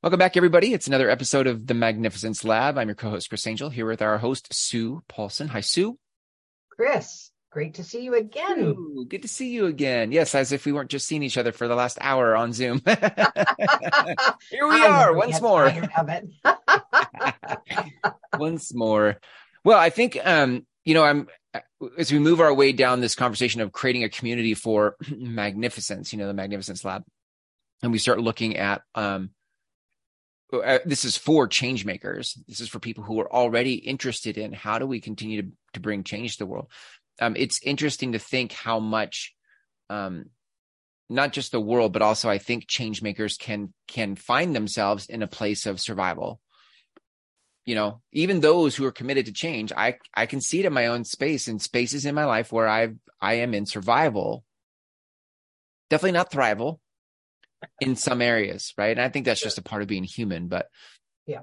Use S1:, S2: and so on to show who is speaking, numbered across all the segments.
S1: Welcome back, everybody. It's another episode of the Magnificence Lab. I'm your co-host, Chris Angel, here with our host, Sue Paulson. Hi, Sue.
S2: Chris, great to see you again.
S1: Ooh, good to see you again. Yes, as if we weren't just seeing each other for the last hour on Zoom. here we are, once more. once more. Well, I think um, you know, I'm as we move our way down this conversation of creating a community for magnificence, you know, the Magnificence Lab, and we start looking at um uh, this is for change makers. This is for people who are already interested in how do we continue to, to bring change to the world. Um, it's interesting to think how much, um, not just the world, but also I think change makers can can find themselves in a place of survival. You know, even those who are committed to change, I I can see it in my own space and spaces in my life where I I am in survival. Definitely not thrival, in some areas, right? And I think that's just a part of being human. But
S2: yeah,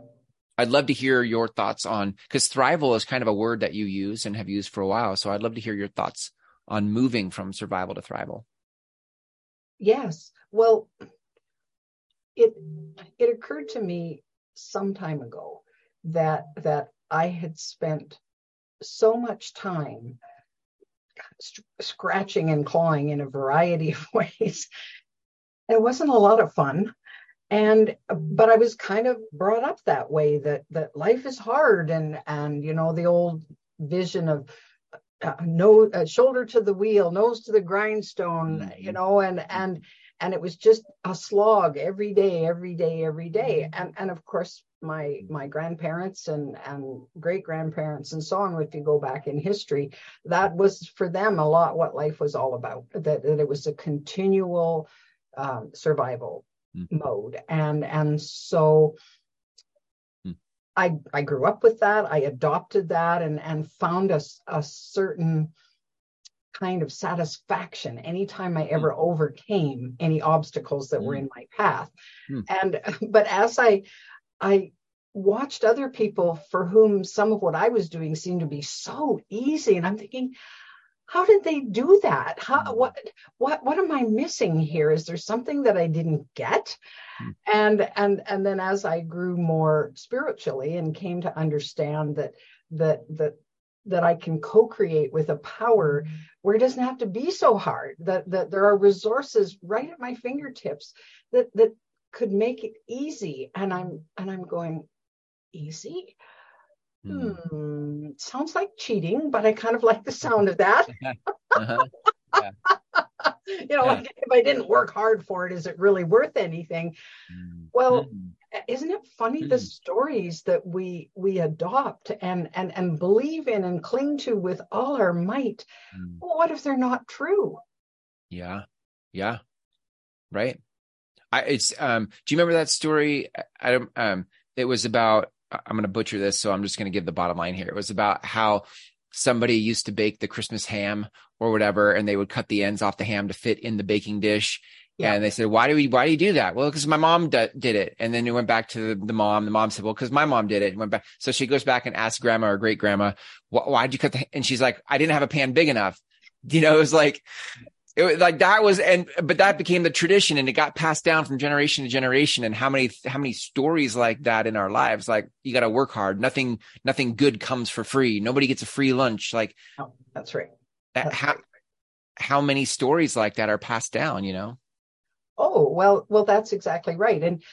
S1: I'd love to hear your thoughts on because thrival is kind of a word that you use and have used for a while. So I'd love to hear your thoughts on moving from survival to thrival.
S2: Yes. Well, it it occurred to me some time ago that that I had spent so much time scratching and clawing in a variety of ways it wasn't a lot of fun. And but i was kind of brought up that way that that life is hard and and you know the old vision of uh, no uh, shoulder to the wheel nose to the grindstone mm-hmm. you know and and and it was just a slog every day every day every day. And and of course my my grandparents and and great grandparents and so on if you go back in history that was for them a lot what life was all about that, that it was a continual um, survival mm. mode and and so mm. I I grew up with that I adopted that and and found a, a certain kind of satisfaction anytime I ever mm. overcame any obstacles that were hmm. in my path hmm. and but as I I watched other people for whom some of what I was doing seemed to be so easy and I'm thinking how did they do that how mm. what what what am i missing here is there something that i didn't get mm. and and and then as i grew more spiritually and came to understand that that that that i can co-create with a power mm. where it doesn't have to be so hard that that there are resources right at my fingertips that that could make it easy and i'm and i'm going easy Mm. Hmm, sounds like cheating, but I kind of like the sound of that. uh-huh. yeah. you know, yeah. like if I didn't work hard for it, is it really worth anything? Mm. Well, mm. isn't it funny the hmm. stories that we we adopt and and and believe in and cling to with all our might? Hmm. Well, what if they're not true?
S1: Yeah, yeah, right. I it's um. Do you remember that story? I don't um. It was about I'm going to butcher this, so I'm just going to give the bottom line here. It was about how somebody used to bake the Christmas ham or whatever, and they would cut the ends off the ham to fit in the baking dish. Yeah. And they said, why do we, why do you do that? Well, because my mom d- did it. And then it went back to the, the mom. The mom said, well, because my mom did it. And went back. So she goes back and asks grandma or great grandma, why'd you cut the, and she's like, I didn't have a pan big enough. You know, it was like, it was like that was and but that became the tradition and it got passed down from generation to generation. And how many how many stories like that in our lives like you got to work hard. Nothing nothing good comes for free. Nobody gets a free lunch. Like
S2: oh, that's right.
S1: that's how right. how many stories like that are passed down you know?
S2: Oh well well that's exactly right. And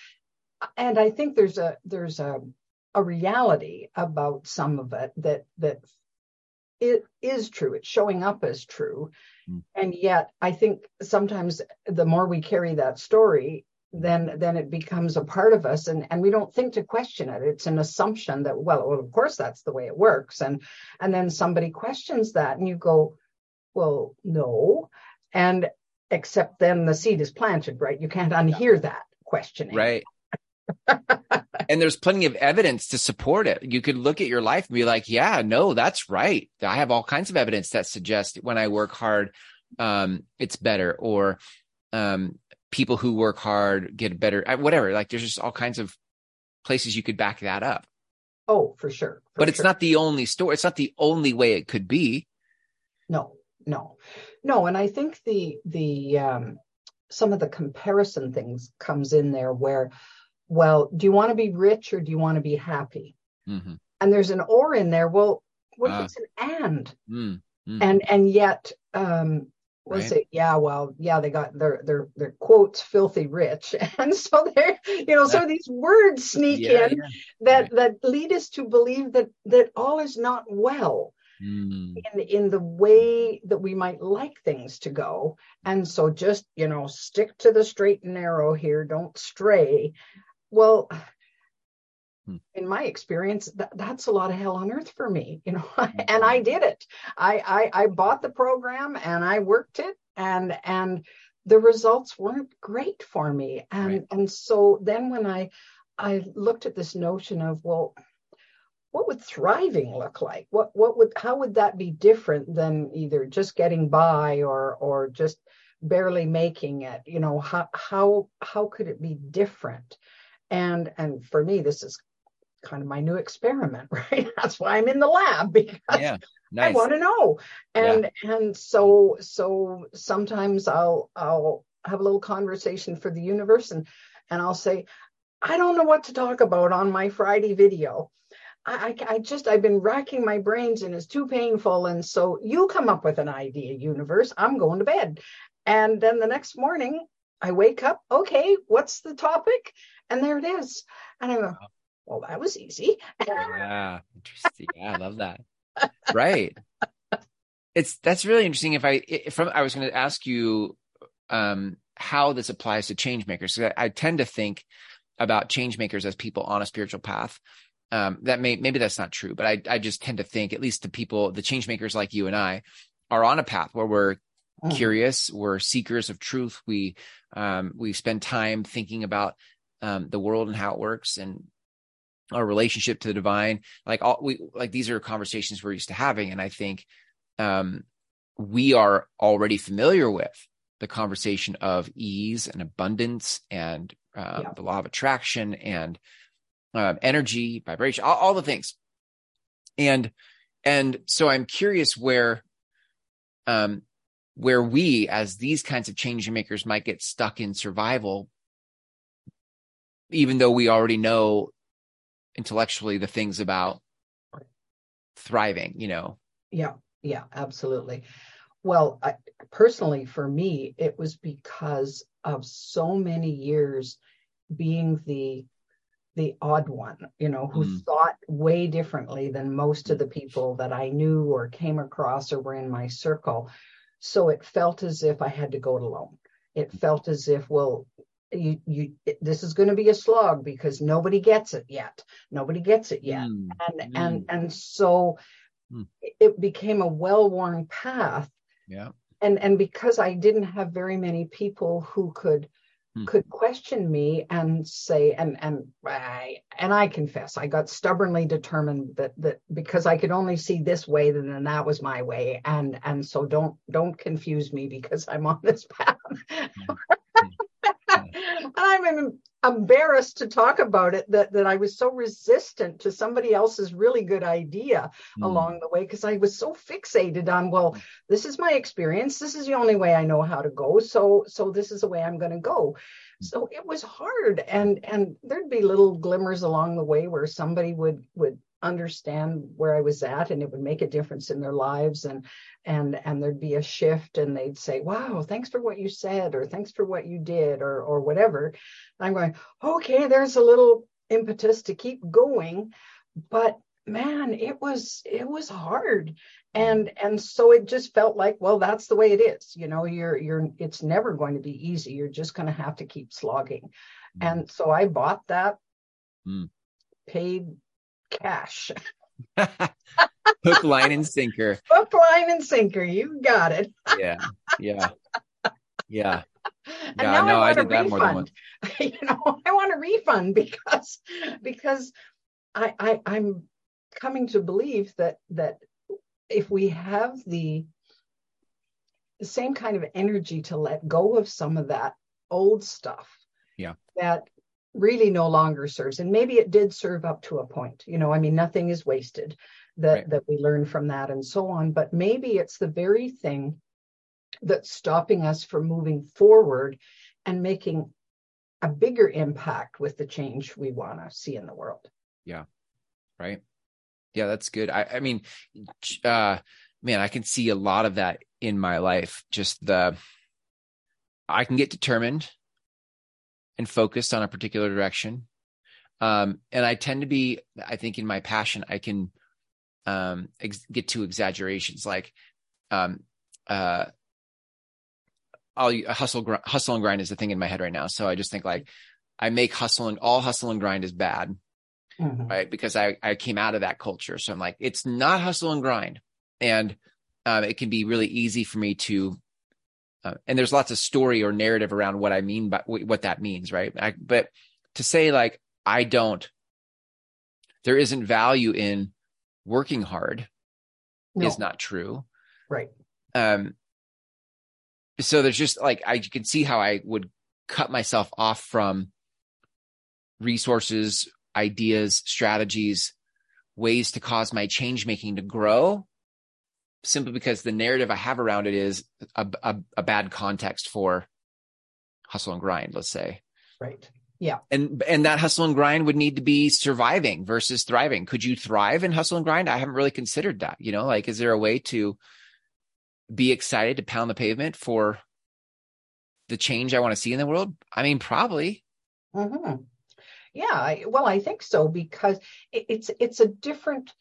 S2: and i think there's a there's a a reality about some of it that that it is true. It's showing up as true. Hmm. And yet, I think sometimes the more we carry that story, then then it becomes a part of us and and we don't think to question it. It's an assumption that well, well of course that's the way it works. And and then somebody questions that and you go well no. And except then the seed is planted right? You can't unhear that questioning.
S1: Right and there's plenty of evidence to support it. You could look at your life and be like, yeah, no, that's right. I have all kinds of evidence that suggests when I work hard, um, it's better or, um, people who work hard get better, whatever. Like there's just all kinds of places you could back that up.
S2: Oh, for sure. For
S1: but it's sure. not the only story. It's not the only way it could be.
S2: No, no, no. And I think the, the, um, some of the comparison things comes in there where well, do you want to be rich or do you want to be happy?
S1: Mhm.
S2: And there's an or in there. Well, what
S1: Ah.
S2: if it's an and?
S1: Mm, mm.
S2: And and yet, um, we'll
S1: Right.
S2: say, yeah, well, yeah, they got their their their quotes filthy rich, and so they're you know, so these words sneak
S1: Yeah,
S2: in
S1: yeah.
S2: that that lead us to believe that that all is not well
S1: Mm,
S2: in in the way that we might like things to go and so just you know stick to the straight and narrow here don't stray well
S1: Hmm.
S2: in my experience that, that's a lot of hell on earth for me you know and i did it. I, I i bought the program and i worked it and and the results weren't great for me. And
S1: Right.
S2: and so then when i i looked at this notion of well what would thriving look like? What what would how would that be different than either just getting by or or just barely making it? You know how how how could it be different and and for me this is kind of my new experiment right that's why i'm in the lab because
S1: yeah.
S2: I want to know. And and so so sometimes I'll I'll have a little conversation for the universe and and I'll say, I don't know what to talk about on my Friday video. I, I I just I've been racking my brains and it's too painful. And so you come up with an idea, universe. I'm going to bed. And then the next morning I wake up, okay, what's the topic? And there it is. And I go, well, that was easy.
S1: Yeah. Interesting. Yeah, I love that. Right. It's that's really interesting. If I if from I was going to ask you um how this applies to change makers. I, I tend to think about change makers as people on a spiritual path. Um, that may maybe that's not true, but I I just tend to think at least the people the change makers like you and I are on a path where we're
S2: Mhm.
S1: curious we're seekers of truth we um we spend time thinking about um the world and how it works and our relationship to the divine like all we like these are conversations we're used to having and i think um we are already familiar with the conversation of ease and abundance and um,
S2: Yeah.
S1: the law of attraction and um, energy vibration all, all the things and and so i'm curious where um where we as these kinds of change makers might get stuck in survival even though we already know intellectually the things about thriving you know
S2: Yeah, yeah, absolutely. Well, I, personally, for me, it was because of so many years being the the odd one, you know, who
S1: Mm.
S2: thought way differently than most of the people that I knew or came across or were in my circle. So it felt as if I had to go it alone. It felt as if, well, you you this is going to be a slog because nobody gets it yet. Nobody gets it yet.
S1: Mm,
S2: and and and so
S1: Hmm.
S2: it became a well-worn path.
S1: Yeah.
S2: And and because i didn't have very many people who could
S1: Hmm.
S2: could question me and say and and i and i confess i got stubbornly determined that that because i could only see this way then, that was my way. And and so don't don't confuse me because i'm on this path i'm embarrassed to talk about it that that i was so resistant to somebody else's really good idea
S1: Mm,
S2: along the way because I was so fixated on well this is my experience. This is the only way I know how to go. So so this is the way I'm going to go so it was hard and and there'd be little glimmers along the way where somebody would would understand where I was at and it would make a difference in their lives and and and there'd be a shift and they'd say wow thanks for what you said or thanks for what you did or or whatever I'm going okay there's a little impetus to keep going but man it was it was hard and and so it just felt like well that's the way it is you know you're you're it's never going to be easy you're just going to have to keep slogging
S1: mm.
S2: and so i bought that
S1: Mm.
S2: paid cash.
S1: Hook line and sinker.
S2: Hook line and sinker. You got it.
S1: Yeah yeah. Yeah.
S2: And
S1: Yeah,
S2: now
S1: no, I
S2: I want
S1: did
S2: a
S1: that more than
S2: refund. you know, I want a refund because because I, I I'm coming to believe that that if we have the the same kind of energy to let go of some of that old stuff,
S1: Yeah.
S2: that really no longer serves, and maybe it did serve up to a point. You know, I mean, nothing is wasted. That
S1: Right.
S2: that we learn from that and so on. But maybe it's the very thing that's stopping us from moving forward and making a bigger impact with the change we want to see in the world.
S1: Yeah. Right. Yeah, that's good. I, I mean, uh, man, I can see a lot of that in my life. Just the, I can get determined and focused on a particular direction. Um, and I tend to be, I think in my passion, I can, um, ex- get to exaggerations like, um, uh, I'll hustle, gr- hustle and grind is the thing in my head right now. So I just think like I make hustle and all hustle and grind is bad, mm-hmm. right? Because I, I came out of that culture. So I'm like, it's not hustle and grind. And, um, it can be really easy for me to, uh, and there's lots of story or narrative around what I mean by what that means, right? I, but to say like, I don't, there isn't value in working hard no. is not true.
S2: Right.
S1: Um, so there's just like I you can see how I would cut myself off from resources, ideas, strategies, ways to cause my change making to grow simply because the narrative I have around it is a, a, a, bad context for hustle and grind, let's say.
S2: Right. Yeah.
S1: And and that hustle and grind would need to be surviving versus thriving. Could you thrive in hustle and grind? I haven't really considered that. You know, like is there a way to be excited to pound the pavement for the change I want to see in the world? I mean, probably.
S2: Mm-hmm. Yeah, I, well, I think so because it, it's it's a different.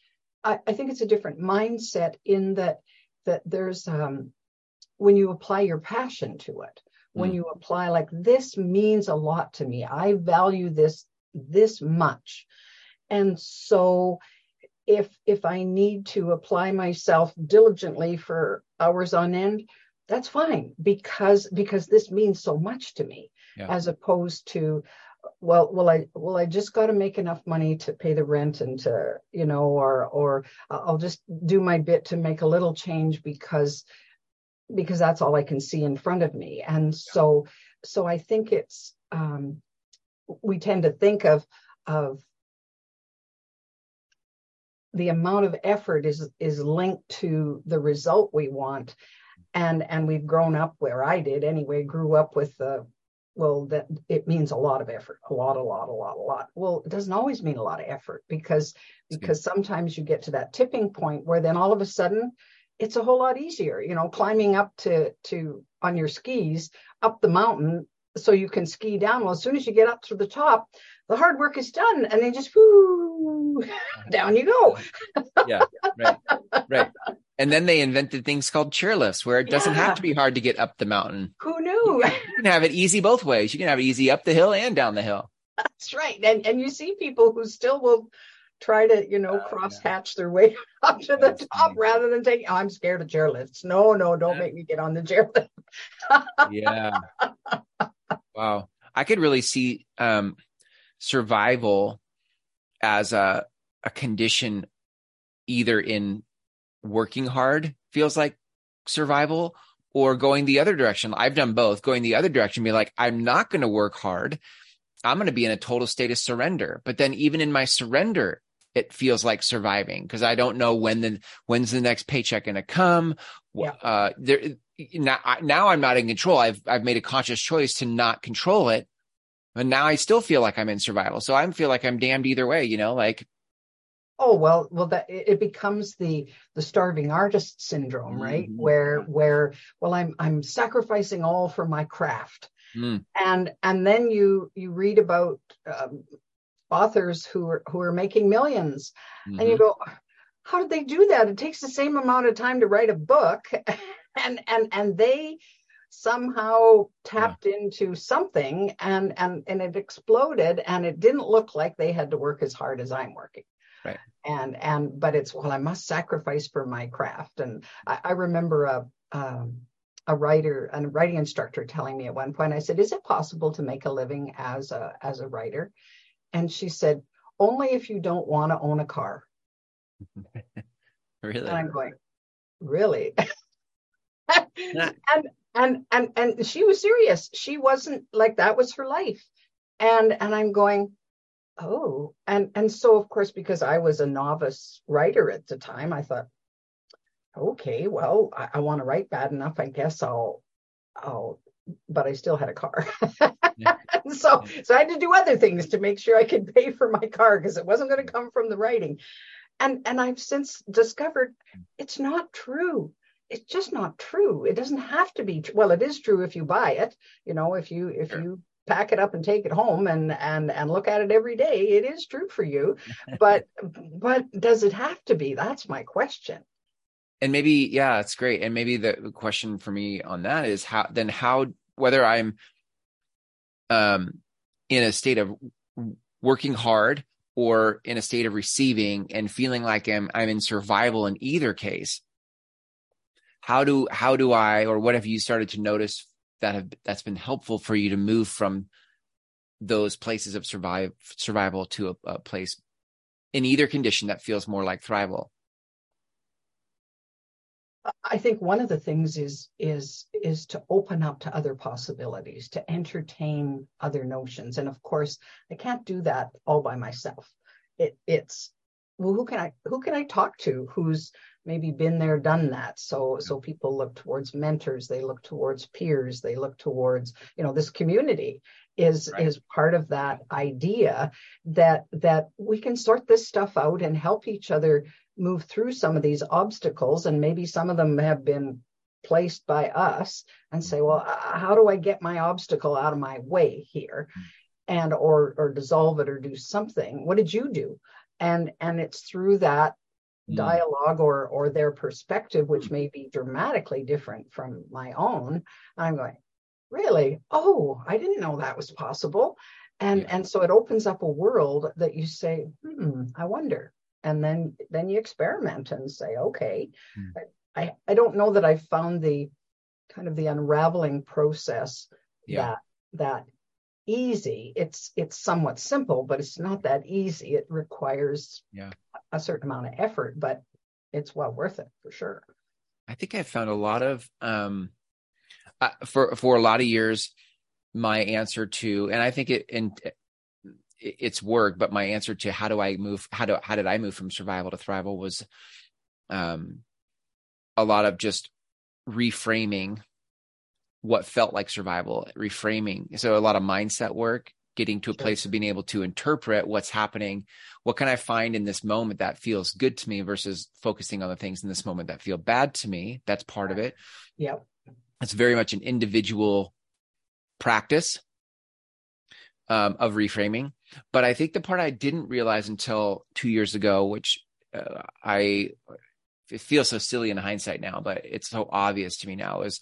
S2: I, I, think it's a different mindset in that that there's um, when you apply your passion to it, when mm. you apply like this means a lot to me. I value this this much, and so if if I need to apply myself diligently for hours on end, that's fine because because this means so much to me yeah. as opposed to well well i well i just got to make enough money to pay the rent and to you know or or i'll just do my bit to make a little change because because that's all i can see in front of me. And so so i think it's um we tend to think of of the amount of effort is is linked to the result we want. And and we've grown up where i did anyway grew up with the well that it means a lot of effort a lot a lot a lot a lot. Well it doesn't always mean a lot of effort because because sometimes you get to that tipping point where then all of a sudden it's a whole lot easier you know climbing up to to on your skis up the mountain so you can ski down. Well as soon as you get up to the top the hard work is done and then just whoo, down you go.
S1: Yeah right right and then they invented things called chairlifts where it doesn't yeah. have to be hard to get up the mountain.
S2: Who knew?
S1: You can have it easy both ways. You can have it easy up the hill and down the hill.
S2: That's right. And and you see people who still will try to you know oh, cross hatch their way up to the top rather than taking oh, i'm scared of chairlifts no no don't make me get on the chairlift
S1: yeah. Wow. I could really see um survival as a a condition either in working hard feels like survival or going the other direction. I've done both. Going the other direction, be like, I'm not going to work hard. I'm going to be in a total state of surrender. But then even in my surrender, it feels like surviving because I don't know when the when's the next paycheck going to come. Yeah. Uh, there now, now I'm not in control. I've I've made a conscious choice to not control it, and now I still feel like I'm in survival. So I feel like I'm damned either way, you know, like
S2: oh well well that it becomes the the starving artist syndrome right mm-hmm. where where well i'm i'm sacrificing all for my craft mm. and and then you you read about um, authors who are who are making 1000000s mm-hmm. and you mm-hmm. go how did they do that it takes the same amount of time to write a book and and and they somehow tapped yeah. into something and and and it exploded and it didn't look like they had to work as hard as I'm working.
S1: Right.
S2: And and but it's well I must sacrifice for my craft and I, I remember a um, a writer a writing instructor telling me at one point I said is it possible to make a living as a as a writer and she said only if you don't want to own a car.
S1: really? And
S2: I'm going really and and and and she was serious she wasn't like that was her life and and i'm going oh and and so of course because i was a novice writer at the time i thought okay well i, I want to write bad enough i guess i'll i'll but I still had a car. yeah. so, so I had to do other things to make sure I could pay for my car because it wasn't going to come from the writing. And, and I've since discovered mm. it's not true. It's just not true. It doesn't have to be. Well, it is true if you buy it. You know, if you if sure. you pack it up and take it home and and and look at it every day it is true for you. But but does it have to be? That's my question.
S1: And maybe yeah it's great. And maybe the question for me on that is how then how whether i'm um in a state of working hard or in a state of receiving and feeling like i'm i'm in survival in either case how do how do i or what have you started to notice that have that's been helpful for you to move from those places of survive survival to a, a place in either condition that feels more like thrival
S2: I think one of the things is is is to open up to other possibilities, to entertain other notions. And of course, I can't do that all by myself. It it's well, who can I who can I talk to who's maybe been there, done that. So so people look towards mentors, they look towards peers, they look towards, you know, this community is right. is part of that idea that that we can sort this stuff out and help each other move through some of these obstacles and maybe some of them have been placed by us and say well how do i get my obstacle out of my way here hmm. and or or dissolve it or do something what did you do and and it's through that. Dialogue or or their perspective which may be dramatically different from my own i'm going really? Oh i didn't know that was possible. And yeah. and so it opens up a world that you say hmm i wonder. And then then you experiment and say okay mm. i i don't know that i found the kind of the unraveling process yeah. that that easy. It's it's somewhat simple but it's not that easy. It requires
S1: yeah
S2: a certain amount of effort but it's well worth it for sure
S1: i think i found a lot of um uh, for for a lot of years my answer to and i think it in it's work, but my answer to how do I move, how do, how did I move from survival to thrival was, um, a lot of just reframing what felt like survival, reframing. So a lot of mindset work, getting to a place of being able to interpret what's happening. What can I find in this moment that feels good to me versus focusing on the things in this moment that feel bad to me? That's part of it.
S2: Yep.
S1: It's very much an individual practice um, of reframing. But I think the part I didn't realize until two years ago, which uh, I it feels so silly in hindsight now, but it's so obvious to me now, is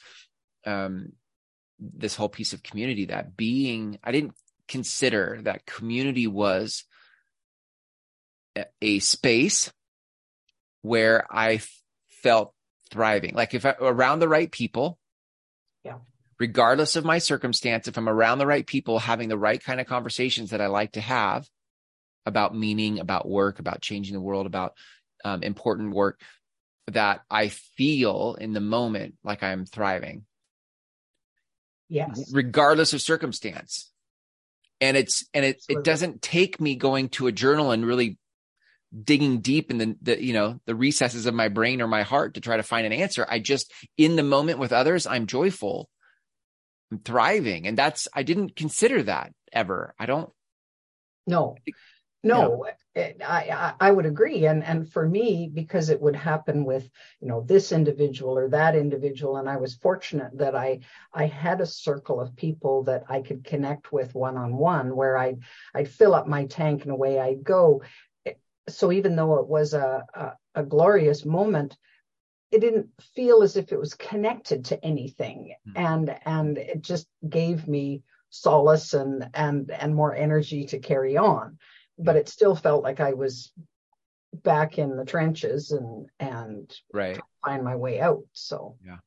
S1: um, this whole piece of community that being, I didn't consider that community was a space where I felt thriving. Like if I, around the right people,
S2: yeah
S1: regardless of my circumstance, if I'm around the right people, having the right kind of conversations that I like to have about meaning, about work, about changing the world, about um, important work, that I feel in the moment like I'm thriving.
S2: Yes.
S1: Regardless of circumstance. And it's, and it, it doesn't take me going to a journal and really digging deep in the, the, you know, the recesses of my brain or my heart to try to find an answer. I just, in the moment with others, I'm joyful I'm thriving. And that's, I didn't consider that ever. I don't.
S2: No, no, it, I, I would agree. And, and for me, because it would happen with, you know, this individual or that individual. And I was fortunate that I, I had a circle of people that I could connect with one-on-one where I'd, I'd fill up my tank and away I'd go. So even though it was a, a, a glorious moment, it didn't feel as if it was connected to anything mm. and and it just gave me solace and and and more energy to carry on but it still felt like i was back in the trenches and and
S1: right.
S2: find my way out so.
S1: Yeah.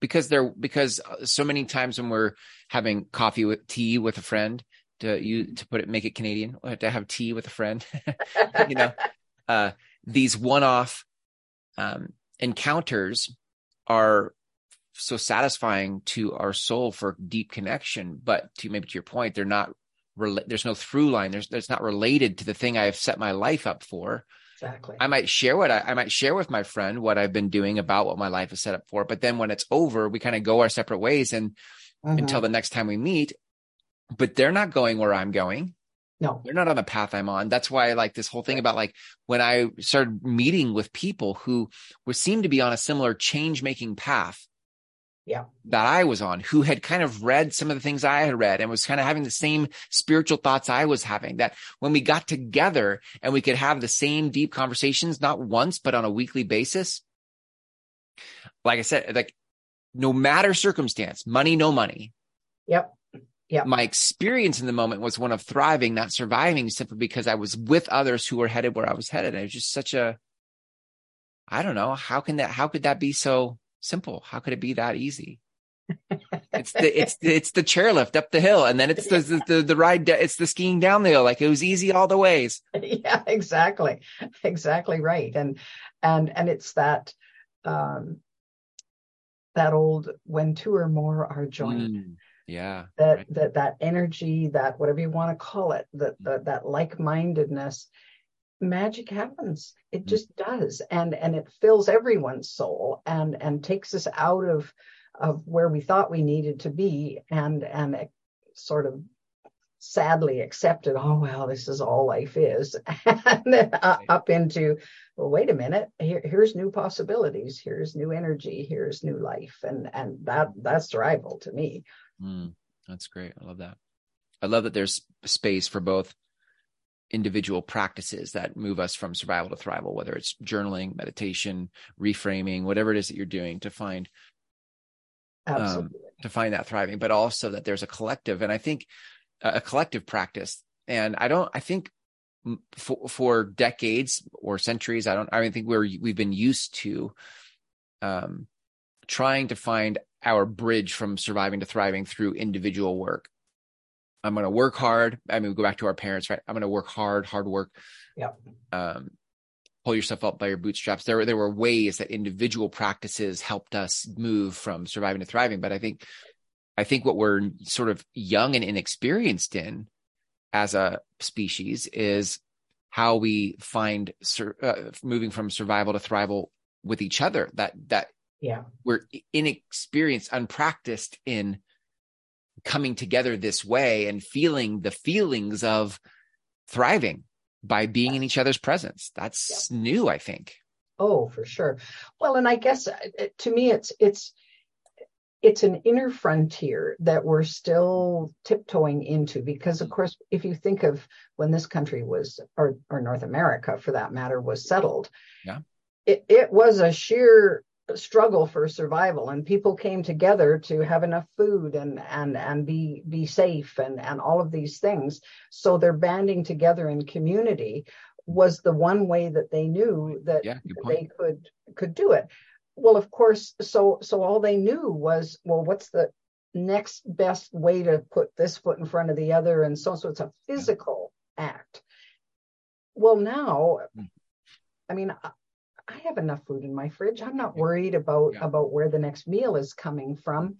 S1: Because there because uh, so many times when we're having coffee with tea with a friend to you to put it make it canadian to have tea with a friend you know uh these one-off um encounters are so satisfying to our soul for deep connection but to maybe to your point they're not there's no through line there's there's not related to the thing i've set my life up for
S2: exactly
S1: i might share what I, I might share with my friend what i've been doing about what my life is set up for but then when it's over we kind of go our separate ways and mm-hmm. until the next time we meet. But they're not going where I'm going.
S2: No,
S1: they're not on the path I'm on. That's why I like this whole thing about like when I started meeting with people who were seemed to be on a similar change making path.
S2: Yeah.
S1: That I was on, who had kind of read some of the things I had read and was kind of having the same spiritual thoughts I was having. That when we got together and we could have the same deep conversations, not once, but on a weekly basis. Like I said, like no matter circumstance, money, no money.
S2: Yep. Yeah.
S1: My experience in the moment was one of thriving, not surviving, simply because I was with others who were headed where I was headed. And it was just such a, I don't know, how can that, how could that be so simple? How could it be that easy? it's the it's the, it's the chairlift up the hill, and then it's the the, the, the ride. It's the skiing down the hill. Like it was easy all the ways.
S2: Yeah, exactly, exactly right. And and and it's that um that old when two or more are joined. Mm
S1: yeah
S2: that right. that that energy that whatever you want to call it that that, that like-mindedness magic happens. It mm-hmm. just does. And and it fills everyone's soul and and takes us out of of where we thought we needed to be. And and sort of sadly accepted oh well this is all life is. And then up into well wait a minute. Here, here's new possibilities. Here's new energy. Here's new life. And and that that's thrival to me.
S1: Mm, that's great. I love that. I love that there's space for both individual practices that move us from survival to thrival, whether it's journaling, meditation, reframing, whatever it is that you're doing to find um, to find that thriving, but also that there's a collective, and I think a collective practice. And I don't, I think for, for decades or centuries, I don't, I don't think we're we've been used to um, trying to find our bridge from surviving to thriving through individual work. I'm going to work hard. I mean, we go back to our parents, right? I'm going to work hard, hard work.
S2: Yeah.
S1: Um, pull yourself up by your bootstraps. There were there were ways that individual practices helped us move from surviving to thriving. But I think I think what we're sort of young and inexperienced in as a species is how we find sur- uh, moving from survival to thrival with each other. That that
S2: yeah
S1: we're inexperienced unpracticed in coming together this way and feeling the feelings of thriving by being in each other's presence. That's yeah. new i think.
S2: Oh for sure. Well and i guess uh, to me it's it's it's an inner frontier that we're still tiptoeing into because of course if you think of when this country was or, or north america for that matter was settled
S1: yeah.
S2: it, it was a sheer struggle for survival and people came together to have enough food and and and be be safe and and all of these things. So they're banding together in community was the one way that they knew that
S1: yeah,
S2: they could could do it. Well of course so so all they knew was well what's the next best way to put this foot in front of the other and so so it's a physical yeah. act. Well now hmm. i mean I have enough food in my fridge. I'm not worried about yeah. about where the next meal is coming from.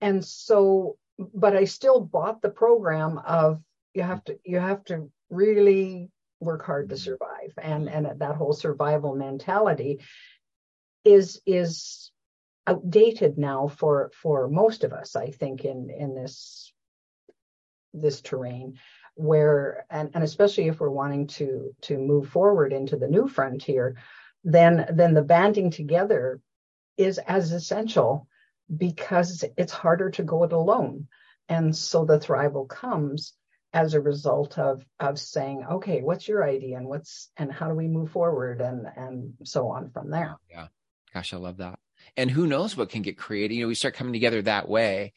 S2: And so, but I still bought the program of you have to you have to really work hard to mm-hmm. survive and and that whole survival mentality is is outdated now for for most of us i think in in this this terrain where and, and especially if we're wanting to to move forward into the new frontier then then the banding together is as essential because it's harder to go it alone. And so the thrival comes as a result of of saying, okay, what's your idea and what's and how do we move forward and and so on from there.
S1: Yeah. Gosh, I love that. And who knows what can get created. You know, we start coming together that way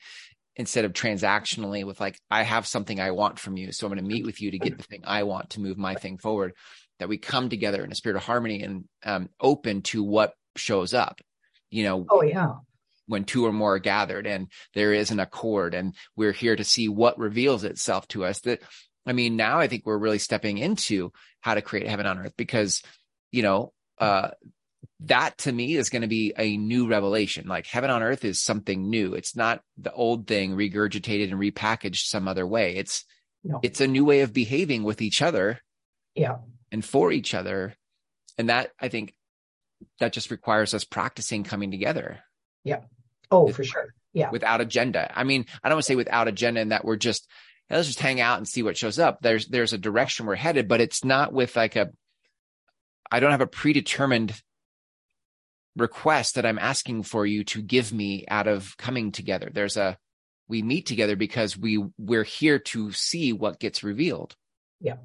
S1: instead of transactionally with like, I have something I want from you. So I'm going to meet with you to get the thing I want to move my thing forward that we come together in a spirit of harmony and um, open to what shows up. You know,
S2: oh yeah,
S1: when two or more are gathered and there is an accord, and we're here to see what reveals itself to us. That I mean, now I think we're really stepping into how to create heaven on earth because you know uh, that to me is going to be a new revelation. Like heaven on earth is something new. It's not the old thing regurgitated and repackaged some other way. It's no. it's a new way of behaving with each other.
S2: Yeah
S1: and for each other. And that I think that just requires us practicing coming together.
S2: Yeah. Oh, for sure. Yeah.
S1: Without agenda. I mean, I don't want to say without agenda and that we're just let's just hang out and see what shows up. There's there's a direction we're headed, but it's not with like a I don't have a predetermined request that I'm asking for you to give me out of coming together. There's a we meet together because we we're here to see what gets revealed.
S2: Yeah.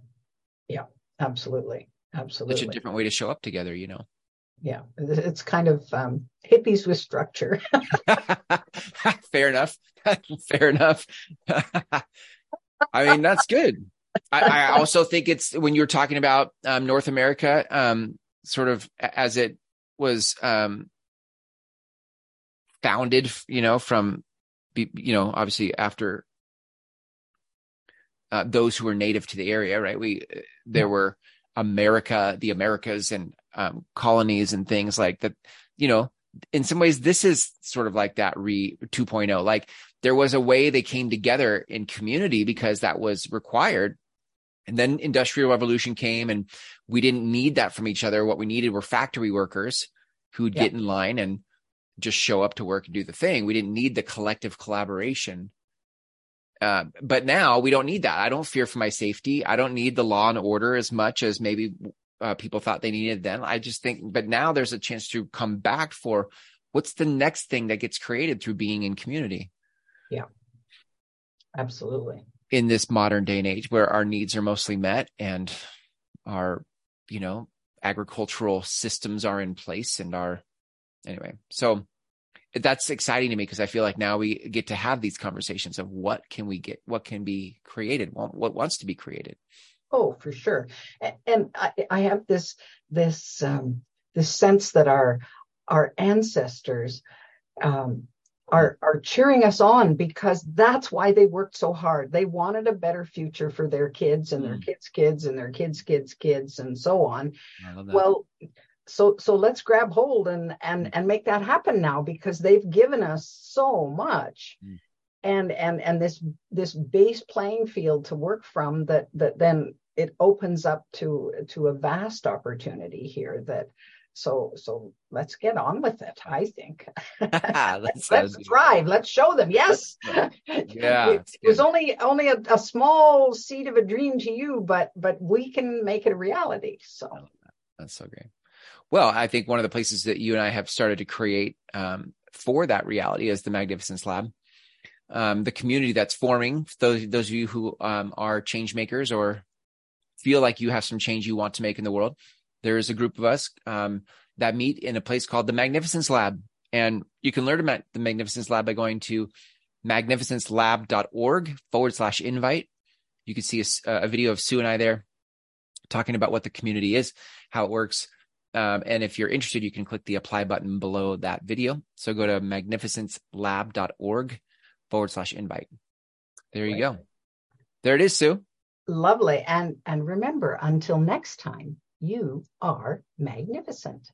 S2: Yeah, absolutely. Absolutely.
S1: It's a different way to show up together, you know.
S2: Yeah. It's kind of um, hippies with structure.
S1: Fair enough. Fair enough. I mean, that's good. I, I, also think it's when you're talking about um, North America, um, sort of as it was um, founded, you know, from, you know, obviously after uh, those who were native to the area, right? We there were America, the Americas, and um, colonies and things like that. You know, in some ways, this is sort of like that re 2.0. Like there was a way they came together in community because that was required. And then industrial revolution came and we didn't need that from each other. What we needed were factory workers who would yeah. get in line and just show up to work and do the thing. We didn't need the collective collaboration. Uh, but now we don't need that. I don't fear for my safety. I don't need the law and order as much as maybe uh, people thought they needed then. I just think, but now there's a chance to come back for what's the next thing that gets created through being in community.
S2: Yeah, absolutely.
S1: In this modern day and age where our needs are mostly met and our, you know, agricultural systems are in place and our, anyway, so that's exciting to me because I feel like now we get to have these conversations of what can we get, what can be created, what wants to be created.
S2: Oh, for sure. And I, I have this this um, this sense that our our ancestors um, are are cheering us on because that's why they worked so hard. They wanted a better future for their kids and their mm. kids' kids and their kids' kids' kids and so on. Well, so so let's grab hold and and mm. and make that happen now because they've given us so much. Mm. And and and this this base playing field to work from that that then it opens up to to a vast opportunity here that so so let's get on with it i think. Let's, let's thrive. Let's show them. Yes.
S1: yeah
S2: it, it was only only a, a, small seed of a dream to you but but we can make it a reality so.
S1: That's so great well i think one of the places that you and i have started to create um, for that reality is the magnificence lab um, the community that's forming those those of you who um, are change makers or feel like you have some change you want to make in the world, there is a group of us um, that meet in a place called the Magnificence Lab. And you can learn about the Magnificence Lab by going to magnificencelab.org forward slash invite. You can see a, a, video of Sue and I there talking about what the community is, how it works. Um, and if you're interested, you can click the apply button below that video. So go to magnificencelab.org forward slash invite. There you go. There it is, Sue.
S2: Lovely. And and remember, until next time, you are magnificent.